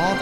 保护。